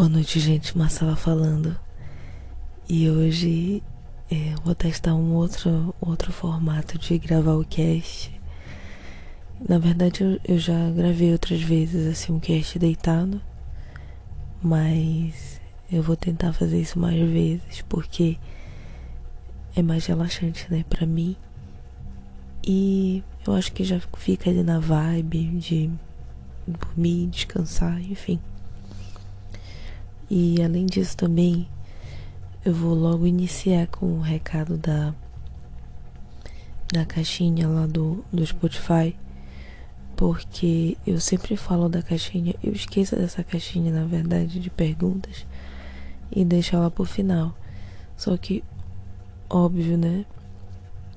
Boa noite, gente. Marcela falando. E hoje é, vou testar um outro, outro formato de gravar o cast. Na verdade, eu, eu já gravei outras vezes assim um cast deitado, mas eu vou tentar fazer isso mais vezes porque é mais relaxante, né, para mim. E eu acho que já fica ali na vibe de dormir, descansar, enfim. E além disso também eu vou logo iniciar com o recado da da caixinha lá do, do Spotify, porque eu sempre falo da caixinha, eu esqueço dessa caixinha na verdade de perguntas e deixo ela pro final. Só que óbvio, né?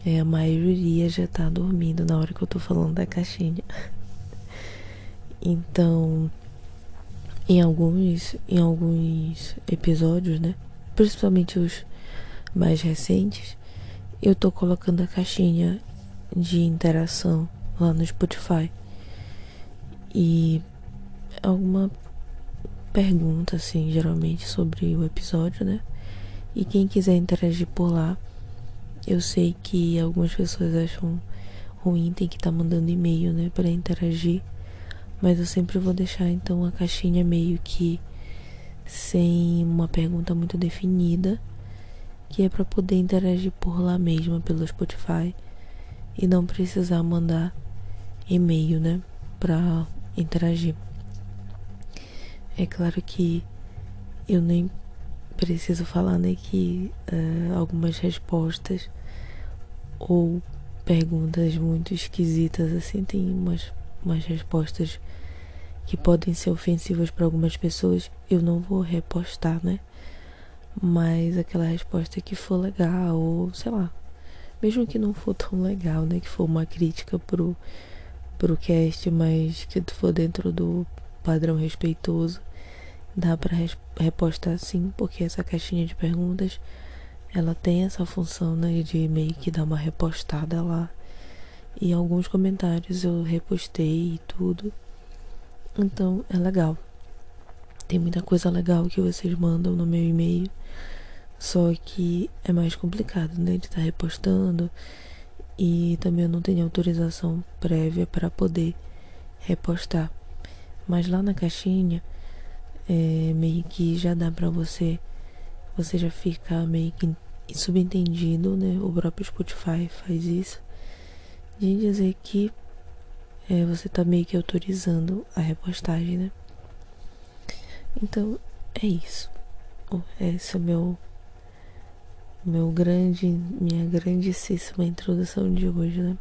É, a maioria já tá dormindo na hora que eu tô falando da caixinha. Então, em alguns, em alguns episódios, né? Principalmente os mais recentes, eu tô colocando a caixinha de interação lá no Spotify. E alguma pergunta, assim, geralmente sobre o episódio, né? E quem quiser interagir por lá, eu sei que algumas pessoas acham ruim, tem que estar tá mandando e-mail, né, para interagir. Mas eu sempre vou deixar então a caixinha meio que sem uma pergunta muito definida, que é para poder interagir por lá mesmo pelo Spotify e não precisar mandar e-mail, né, para interagir. É claro que eu nem preciso falar, né, que uh, algumas respostas ou perguntas muito esquisitas assim tem umas umas respostas que podem ser ofensivas para algumas pessoas, eu não vou repostar, né? Mas aquela resposta que for legal, ou sei lá, mesmo que não for tão legal, né? Que for uma crítica pro, pro cast, mas que for dentro do padrão respeitoso, dá para repostar sim, porque essa caixinha de perguntas ela tem essa função, né? De meio que dar uma repostada lá e alguns comentários eu repostei e tudo. Então é legal. Tem muita coisa legal que vocês mandam no meu e-mail. Só que é mais complicado, né? De estar tá repostando. E também eu não tenho autorização prévia para poder repostar. Mas lá na caixinha, é, meio que já dá para você. Você já fica meio que subentendido, né? O próprio Spotify faz isso de dizer que é, você tá meio que autorizando a repostagem, né? Então é isso. Esse é o meu meu grande minha grandíssima introdução de hoje, né?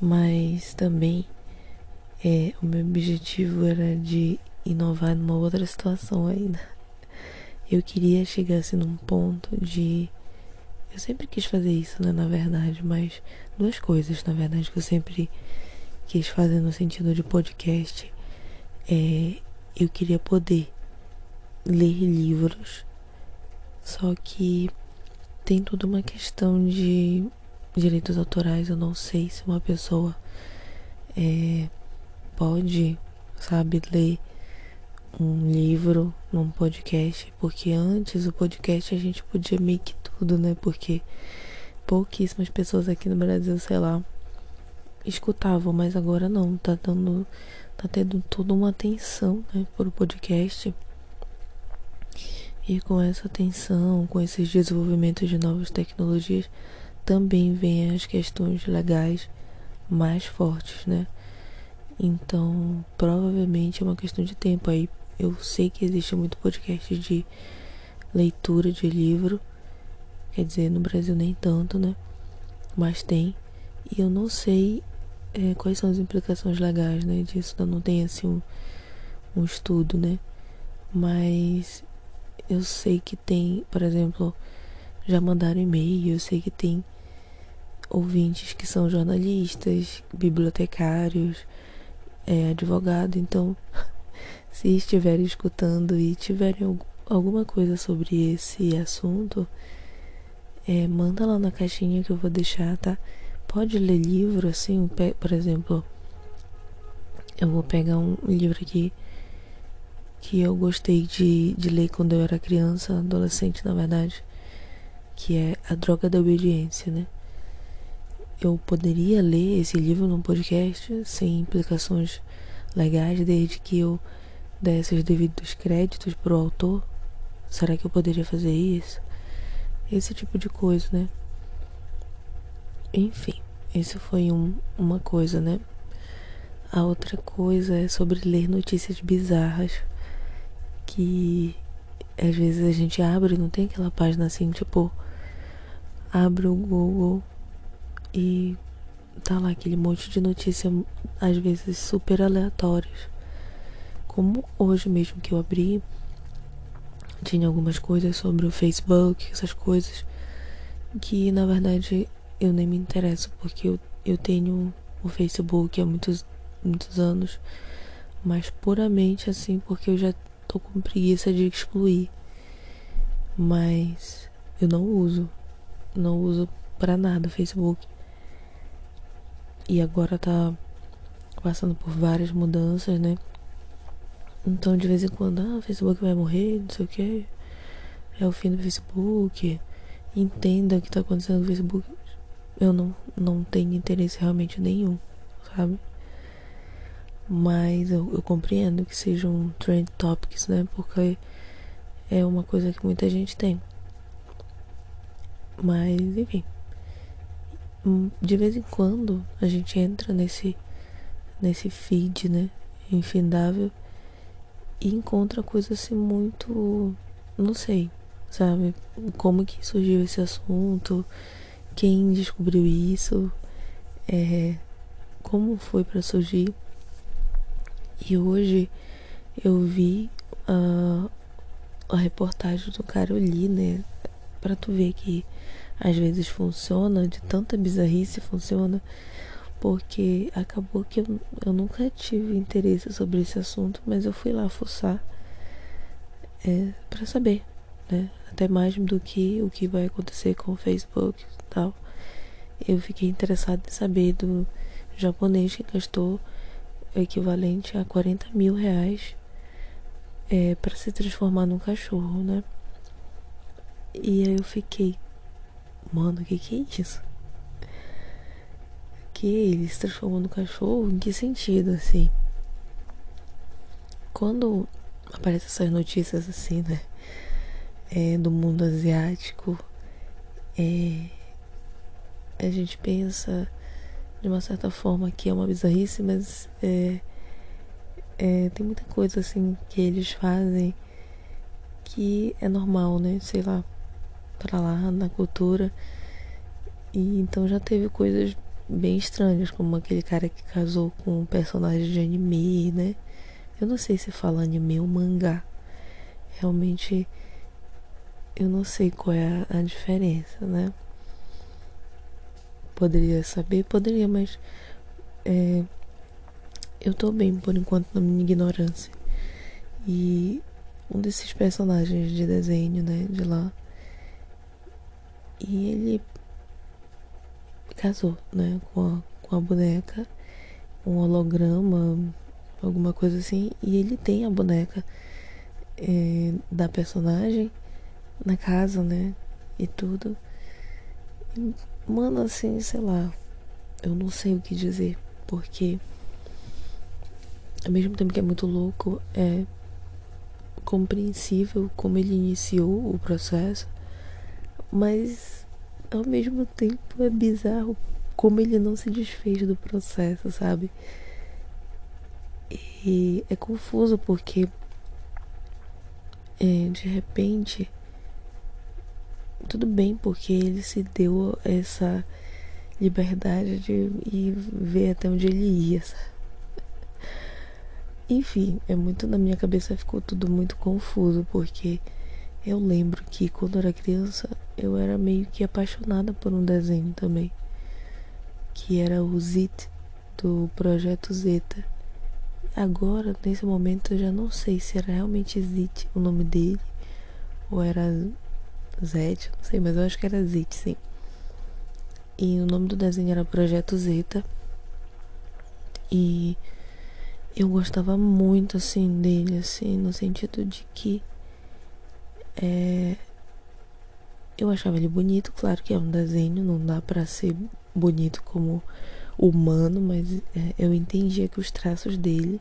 Mas também é, o meu objetivo era de inovar numa outra situação ainda. Eu queria chegar assim num ponto de eu sempre quis fazer isso, né, na verdade, mas duas coisas, na verdade, que eu sempre quis fazer no sentido de podcast. É, eu queria poder ler livros, só que tem toda uma questão de direitos autorais. Eu não sei se uma pessoa é, pode, sabe, ler um livro num podcast, porque antes o podcast a gente podia meio que tudo, né? Porque pouquíssimas pessoas aqui no Brasil, sei lá, escutavam, mas agora não, tá dando tá tendo toda uma atenção, né, por podcast. E com essa atenção, com esses desenvolvimentos de novas tecnologias, também vem as questões legais mais fortes, né? Então, provavelmente é uma questão de tempo aí eu sei que existe muito podcast de leitura de livro. Quer dizer, no Brasil nem tanto, né? Mas tem. E eu não sei é, quais são as implicações legais, né? Disso eu não tenho assim um, um estudo, né? Mas eu sei que tem, por exemplo, já mandaram e-mail, eu sei que tem ouvintes que são jornalistas, bibliotecários, é, advogado, então se estiverem escutando e tiverem alguma coisa sobre esse assunto, é, manda lá na caixinha que eu vou deixar, tá? Pode ler livro, assim, por exemplo, eu vou pegar um livro aqui que eu gostei de, de ler quando eu era criança, adolescente, na verdade, que é A Droga da Obediência, né? Eu poderia ler esse livro num podcast sem implicações legais, desde que eu desse os devidos créditos pro autor. Será que eu poderia fazer isso? Esse tipo de coisa, né? Enfim, isso foi um, uma coisa, né? A outra coisa é sobre ler notícias bizarras que às vezes a gente abre não tem aquela página assim, tipo, abre o Google e tá lá aquele monte de notícia, às vezes super aleatórias. Como hoje mesmo que eu abri, tinha algumas coisas sobre o Facebook, essas coisas, que na verdade eu nem me interesso, porque eu, eu tenho o Facebook há muitos, muitos anos, mas puramente assim, porque eu já tô com preguiça de excluir. Mas eu não uso. Não uso para nada o Facebook. E agora tá passando por várias mudanças, né? Então de vez em quando, ah, o Facebook vai morrer, não sei o que. É o fim do Facebook. Entenda o que tá acontecendo no Facebook. Eu não, não tenho interesse realmente nenhum, sabe? Mas eu, eu compreendo que sejam trend topics, né? Porque é uma coisa que muita gente tem. Mas, enfim. Hum, de vez em quando a gente entra nesse, nesse feed, né? Infindável. E encontra coisa assim muito. Não sei, sabe? Como que surgiu esse assunto? Quem descobriu isso? É, como foi para surgir? E hoje eu vi uh, a reportagem do cara, eu li, né? Pra tu ver que às vezes funciona, de tanta bizarrice funciona, porque acabou que eu, eu nunca tive interesse sobre esse assunto, mas eu fui lá fuçar é, para saber, né? Até mais do que o que vai acontecer com o Facebook e tal. Eu fiquei interessado em saber do japonês que gastou o equivalente a 40 mil reais é, para se transformar num cachorro, né? E aí eu fiquei, mano, o que que é isso? Que ele se transformou no cachorro? Em que sentido, assim? Quando aparecem essas notícias assim, né? É, do mundo asiático, é, a gente pensa de uma certa forma que é uma bizarrice, mas é, é, tem muita coisa assim que eles fazem que é normal, né? Sei lá, para lá na cultura. E então já teve coisas bem estranhas, como aquele cara que casou com um personagem de anime, né? Eu não sei se fala anime ou mangá. Realmente eu não sei qual é a, a diferença, né? Poderia saber, poderia, mas é, eu tô bem por enquanto na minha ignorância. E um desses personagens de desenho, né, de lá, e ele casou, né, com a, com a boneca, um holograma, alguma coisa assim, e ele tem a boneca é, da personagem na casa, né, e tudo. E, Mano, assim, sei lá. Eu não sei o que dizer. Porque. Ao mesmo tempo que é muito louco, é compreensível como ele iniciou o processo. Mas. Ao mesmo tempo é bizarro como ele não se desfez do processo, sabe? E é confuso porque. É, de repente tudo bem, porque ele se deu essa liberdade de ir ver até onde ele ia. Enfim, é muito na minha cabeça ficou tudo muito confuso, porque eu lembro que quando eu era criança eu era meio que apaixonada por um desenho também, que era o Zit do projeto Zeta. Agora, nesse momento, eu já não sei se era realmente Zit o nome dele ou era Zed, não sei, mas eu acho que era Zit, sim. E o nome do desenho era Projeto Zeta. E eu gostava muito assim dele, assim, no sentido de que é, eu achava ele bonito, claro que é um desenho, não dá para ser bonito como humano, mas é, eu entendia que os traços dele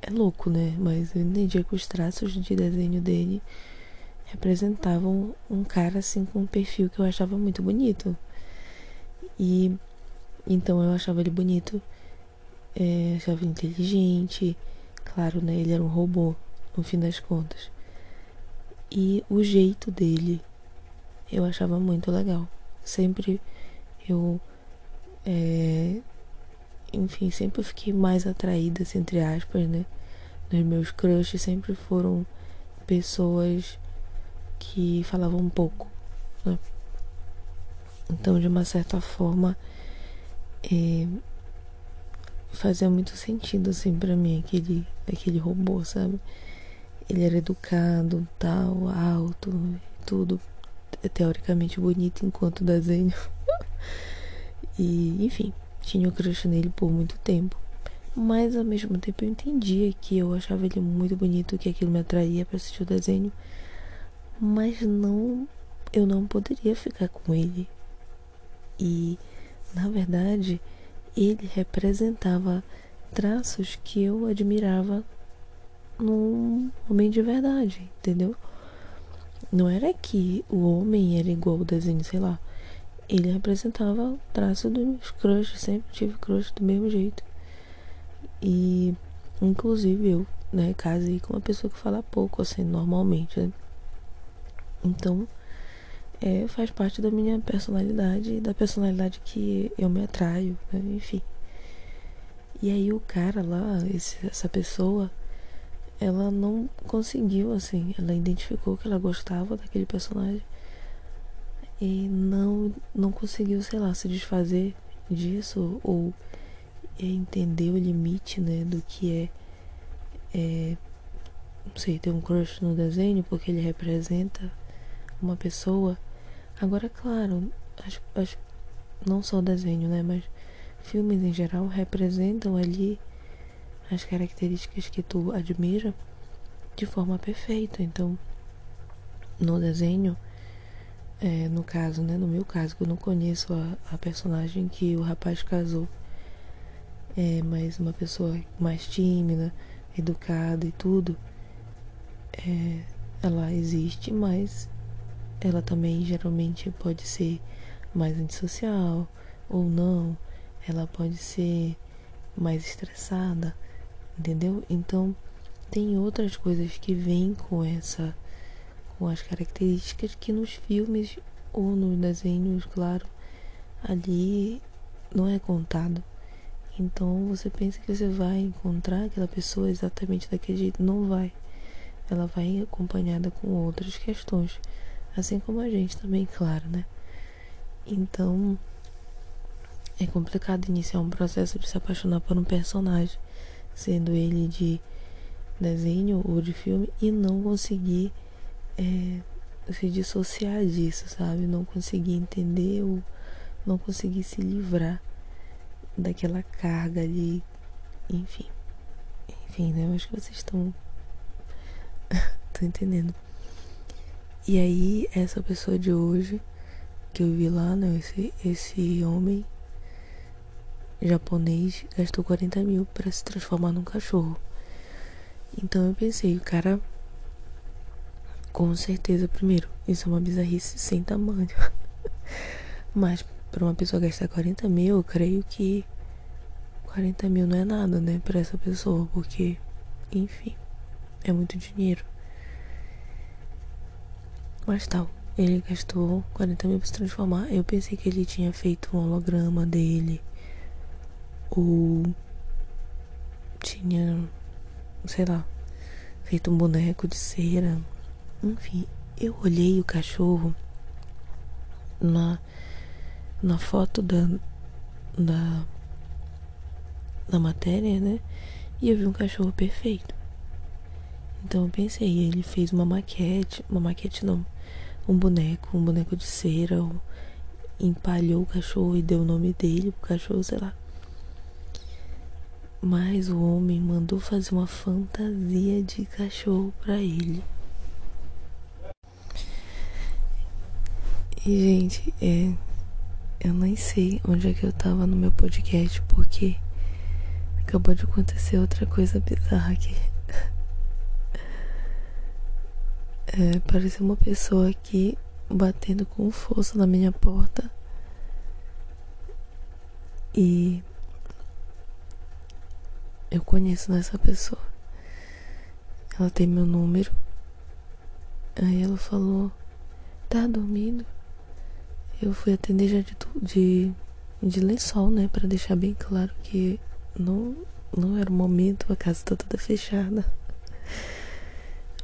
é louco, né? Mas eu entendia que os traços de desenho dele representavam um cara assim com um perfil que eu achava muito bonito. E então eu achava ele bonito, é, achava inteligente, claro, né? Ele era um robô, no fim das contas. E o jeito dele eu achava muito legal. Sempre eu. É, enfim, sempre fiquei mais atraída, assim, entre aspas, né? Os meus crushes sempre foram pessoas que falavam um pouco, né? Então, de uma certa forma, é, fazia muito sentido, assim, para mim, aquele, aquele robô, sabe? Ele era educado, tal, alto, tudo teoricamente bonito enquanto desenho. e, enfim, tinha o crush nele por muito tempo. Mas ao mesmo tempo eu entendia que eu achava ele muito bonito, que aquilo me atraía para assistir o desenho. Mas não, eu não poderia ficar com ele. E, na verdade, ele representava traços que eu admirava num homem de verdade, entendeu? Não era que o homem era igual ao desenho, sei lá. Ele representava o traço dos crushes, sempre tive crush do mesmo jeito. E, inclusive, eu, né, casei com uma pessoa que fala pouco, assim, normalmente, né? Então, é, faz parte da minha personalidade, da personalidade que eu me atraio, né? enfim. E aí o cara lá, esse, essa pessoa, ela não conseguiu, assim, ela identificou que ela gostava daquele personagem e não, não conseguiu, sei lá, se desfazer disso ou entender o limite, né, do que é, é não sei, ter um crush no desenho porque ele representa uma pessoa. Agora, claro, as, as, não só o desenho, né, mas filmes em geral representam ali as características que tu admira de forma perfeita. Então, no desenho, é, no caso, né, no meu caso, que eu não conheço a, a personagem que o rapaz casou, é, mas uma pessoa mais tímida, educada e tudo, é, ela existe, mas ela também geralmente pode ser mais antissocial ou não, ela pode ser mais estressada, entendeu? Então tem outras coisas que vêm com essa com as características que nos filmes ou nos desenhos, claro, ali não é contado. Então você pensa que você vai encontrar aquela pessoa exatamente daquele jeito, não vai. Ela vai acompanhada com outras questões, assim como a gente também, claro, né? Então é complicado iniciar um processo de se apaixonar por um personagem sendo ele de desenho ou de filme, e não conseguir é, se dissociar disso, sabe? Não conseguir entender ou não conseguir se livrar daquela carga ali, enfim. Enfim, né? Eu acho que vocês estão. estão entendendo. E aí, essa pessoa de hoje, que eu vi lá, né? Esse, esse homem japonês gastou 40 mil para se transformar num cachorro. Então eu pensei, o cara, com certeza, primeiro, isso é uma bizarrice sem tamanho. Mas para uma pessoa gastar 40 mil, eu creio que 40 mil não é nada, né, para essa pessoa, porque, enfim, é muito dinheiro. Mas tal, ele gastou 40 mil pra se transformar. Eu pensei que ele tinha feito um holograma dele ou tinha, sei lá, feito um boneco de cera. Enfim, eu olhei o cachorro na, na foto da, da, da matéria, né? E eu vi um cachorro perfeito. Então eu pensei, ele fez uma maquete, uma maquete não, um boneco, um boneco de cera, empalhou o cachorro e deu o nome dele pro cachorro, sei lá. Mas o homem mandou fazer uma fantasia de cachorro para ele. E, gente, é. Eu nem sei onde é que eu tava no meu podcast, porque acabou de acontecer outra coisa bizarra aqui. É, pareceu uma pessoa aqui batendo com força na minha porta. E eu conheço nessa pessoa. Ela tem meu número. Aí ela falou: Tá dormindo? Eu fui atender já de, de, de lençol, né? Pra deixar bem claro que não, não era o momento, a casa tá toda fechada.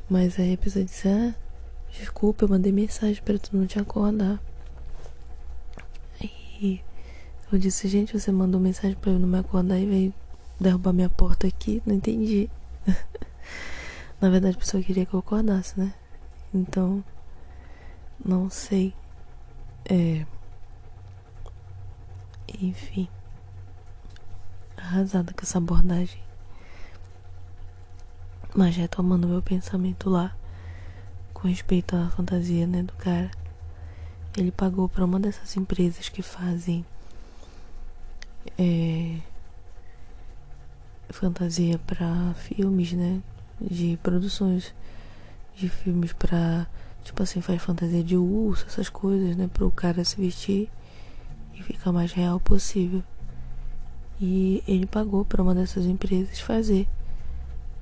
Mas aí a pessoa disse: Ah, desculpa, eu mandei mensagem pra tu não te acordar. E eu disse: Gente, você mandou mensagem pra eu não me acordar e veio derrubar minha porta aqui? Não entendi. Na verdade, a pessoa queria que eu acordasse, né? Então, não sei. É. Enfim. Arrasada com essa abordagem. Mas já tomando meu pensamento lá com respeito à fantasia, né, do cara. Ele pagou para uma dessas empresas que fazem é, fantasia para filmes, né, de produções de filmes para tipo assim faz fantasia de urso, essas coisas, né, para o cara se vestir e ficar mais real possível. E ele pagou para uma dessas empresas fazer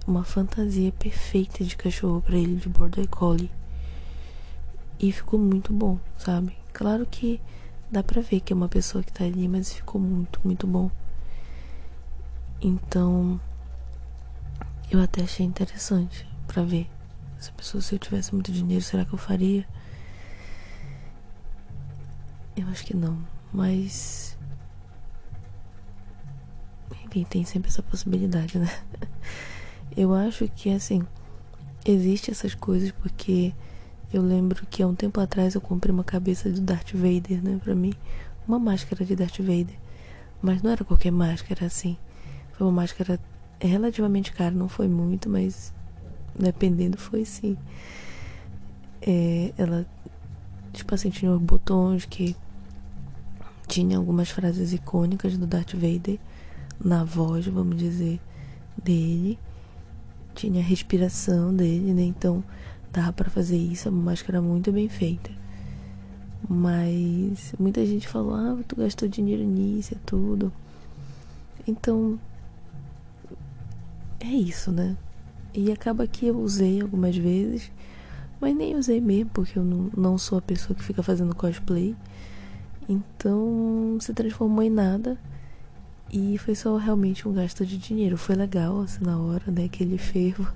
uma fantasia perfeita de cachorro para ele de border collie. E ficou muito bom, sabe? Claro que dá pra ver que é uma pessoa que tá ali, mas ficou muito, muito bom. Então, eu até achei interessante para ver. Essa pessoa, se eu tivesse muito dinheiro, será que eu faria? Eu acho que não, mas. Enfim, tem sempre essa possibilidade, né? Eu acho que assim, existe essas coisas porque eu lembro que há um tempo atrás eu comprei uma cabeça de Darth Vader, né, pra mim, uma máscara de Darth Vader. Mas não era qualquer máscara assim. Foi uma máscara relativamente cara, não foi muito, mas dependendo foi sim. É, ela tipo assim, tinha os botões que tinha algumas frases icônicas do Darth Vader na voz, vamos dizer, dele tinha a respiração dele, né? Então dava para fazer isso, é uma máscara muito bem feita. Mas muita gente falou: "Ah, tu gastou dinheiro nisso e tudo". Então é isso, né? E acaba que eu usei algumas vezes, mas nem usei mesmo, porque eu não, sou a pessoa que fica fazendo cosplay. Então se transformou em nada. E foi só realmente um gasto de dinheiro. Foi legal, assim, na hora, né? Aquele fervo.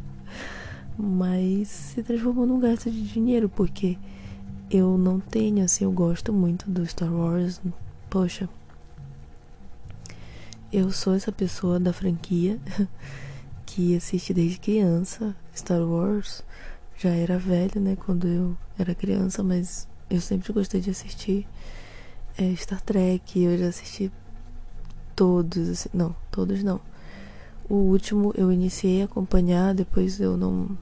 Mas se transformou num gasto de dinheiro, porque eu não tenho, assim, eu gosto muito do Star Wars. Poxa. Eu sou essa pessoa da franquia que assiste desde criança Star Wars. Já era velho, né? Quando eu era criança, mas eu sempre gostei de assistir é, Star Trek. Eu já assisti todos, assim, não, todos não. O último eu iniciei a acompanhar, depois eu não,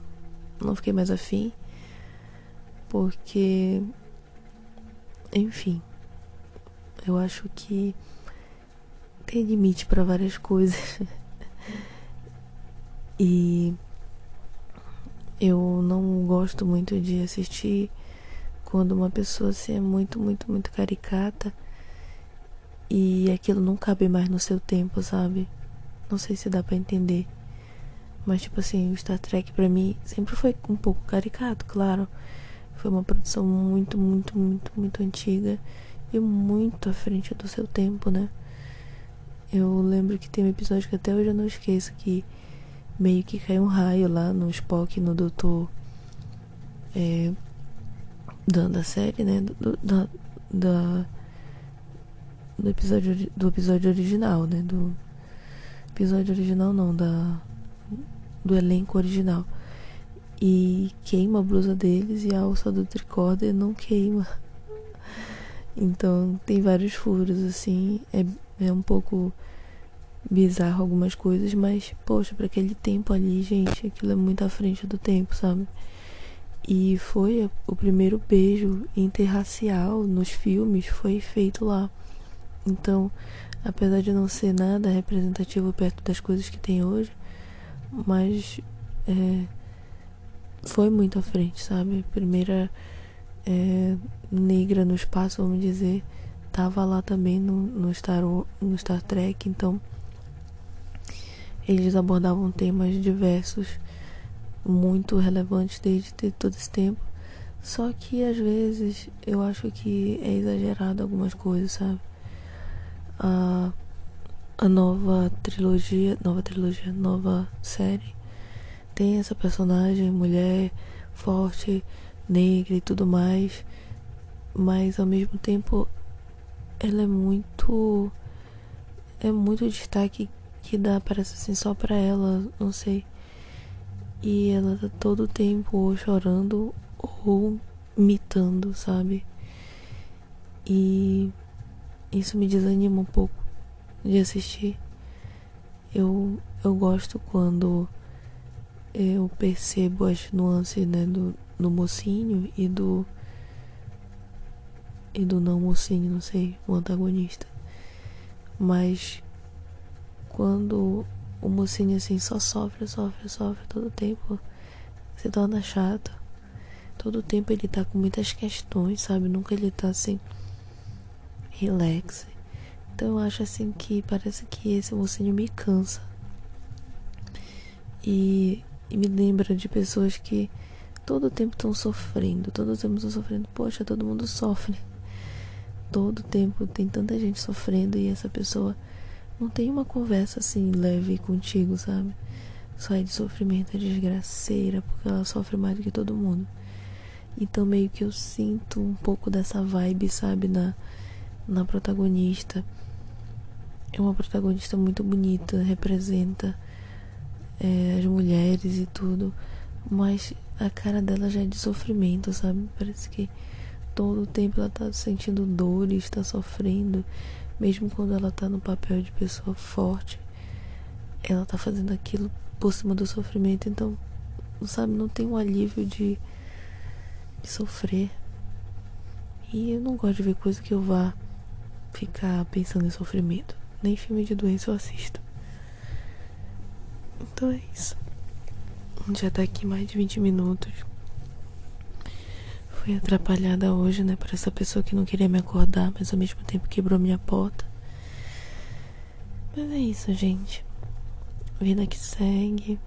não fiquei mais afim, porque, enfim, eu acho que tem limite para várias coisas. e eu não gosto muito de assistir quando uma pessoa assim, é muito, muito, muito caricata e aquilo não cabe mais no seu tempo, sabe? Não sei se dá para entender. Mas, tipo assim, o Star Trek pra mim sempre foi um pouco caricato, claro. Foi uma produção muito, muito, muito, muito antiga e muito à frente do seu tempo, né? Eu lembro que tem um episódio que até hoje eu não esqueço que meio que caiu um raio lá no Spock, no Doutor. É, da, da série, né? Do, da, da do episódio, do episódio original, né? Do episódio original não, da do elenco original. E queima a blusa deles e a alça do tricorder não queima. Então tem vários furos, assim. É, é um pouco bizarro algumas coisas, mas, poxa, para aquele tempo ali, gente, aquilo é muito à frente do tempo, sabe? E foi o primeiro beijo interracial nos filmes, foi feito lá. Então, apesar de não ser nada representativo perto das coisas que tem hoje, mas é, foi muito à frente, sabe? Primeira é, negra no espaço, vamos dizer, tava lá também no, no, Star, no Star Trek, então eles abordavam temas diversos, muito relevantes desde todo esse tempo. Só que às vezes eu acho que é exagerado algumas coisas, sabe? A, a nova trilogia, nova trilogia, nova série tem essa personagem mulher forte, negra e tudo mais, mas ao mesmo tempo ela é muito é muito destaque que dá parece assim só para ela, não sei. E ela tá todo o tempo ou chorando ou imitando, sabe? E isso me desanima um pouco de assistir. Eu, eu gosto quando eu percebo as nuances né, do, do mocinho e do e do não mocinho, não sei, o antagonista. Mas quando o mocinho assim só sofre, sofre, sofre todo tempo, se torna chato. Todo tempo ele tá com muitas questões, sabe? Nunca ele tá assim relax. Então eu acho assim que parece que esse mocinho me cansa. E, e me lembra de pessoas que todo tempo estão sofrendo, todo tempo estão sofrendo. Poxa, todo mundo sofre. Todo tempo tem tanta gente sofrendo e essa pessoa não tem uma conversa assim leve contigo, sabe? Só é de sofrimento, é desgraceira, porque ela sofre mais do que todo mundo. Então meio que eu sinto um pouco dessa vibe, sabe, na, na protagonista. É uma protagonista muito bonita, representa é, as mulheres e tudo, mas a cara dela já é de sofrimento, sabe? Parece que todo o tempo ela tá sentindo dores, está sofrendo, mesmo quando ela tá no papel de pessoa forte, ela tá fazendo aquilo por cima do sofrimento, então, sabe, não tem um alívio de, de sofrer. E eu não gosto de ver coisa que eu vá ficar pensando em sofrimento. Nem filme de doença eu assisto. Então é isso. Já tá aqui mais de 20 minutos. Fui atrapalhada hoje, né, por essa pessoa que não queria me acordar, mas ao mesmo tempo quebrou minha porta. Mas é isso, gente. Vida que segue.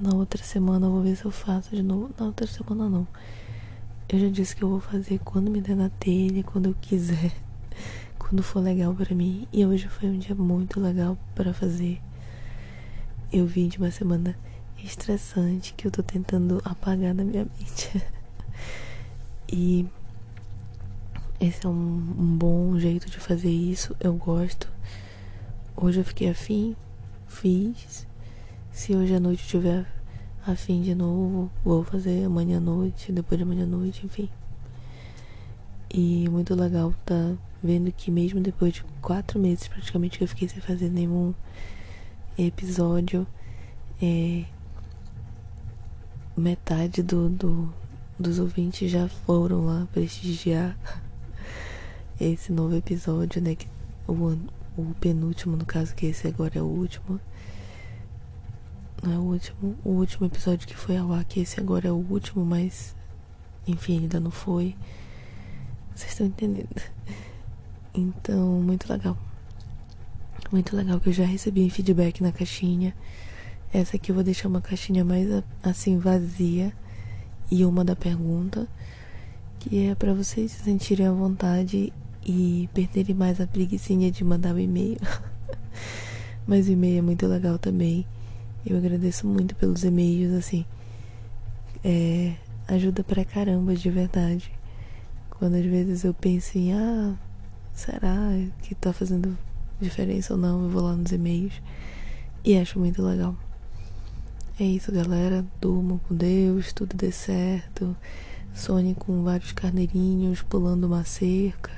Na outra semana eu vou ver se eu faço de novo. Na outra semana não. Eu já disse que eu vou fazer quando me der na telha, quando eu quiser, quando for legal para mim. E hoje foi um dia muito legal para fazer. Eu vim de uma semana estressante que eu tô tentando apagar da minha mente. E esse é um, um, bom jeito de fazer isso. Eu gosto. Hoje eu fiquei afim, fiz. Se hoje à noite tiver afim de novo, vou fazer amanhã à noite, depois de amanhã à noite, enfim. E muito legal tá vendo que mesmo depois de quatro meses praticamente que eu fiquei sem fazer nenhum episódio, é, metade do, do, dos ouvintes já foram lá prestigiar esse novo episódio, né? Que, o, o penúltimo, no caso, que esse agora é o último. Não é o último, o último episódio que foi ao ar, que esse agora é o último, mas enfim, ainda não foi. Vocês estão entendendo? Então, muito legal. Muito legal que eu já recebi feedback na caixinha. Essa aqui eu vou deixar uma caixinha mais assim vazia e uma da pergunta, que é para vocês se sentirem à vontade e perderem mais a preguiçinha de mandar o e-mail. Mas o e-mail é muito legal também. Eu agradeço muito pelos e-mails, assim. É, ajuda pra caramba, de verdade. Quando às vezes eu penso em, ah, será que tá fazendo diferença ou não? Eu vou lá nos e-mails e acho muito legal. É isso, galera. Durmam com Deus, tudo dê certo. Sonhe com vários carneirinhos pulando uma cerca.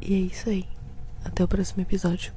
E é isso aí. Até o próximo episódio.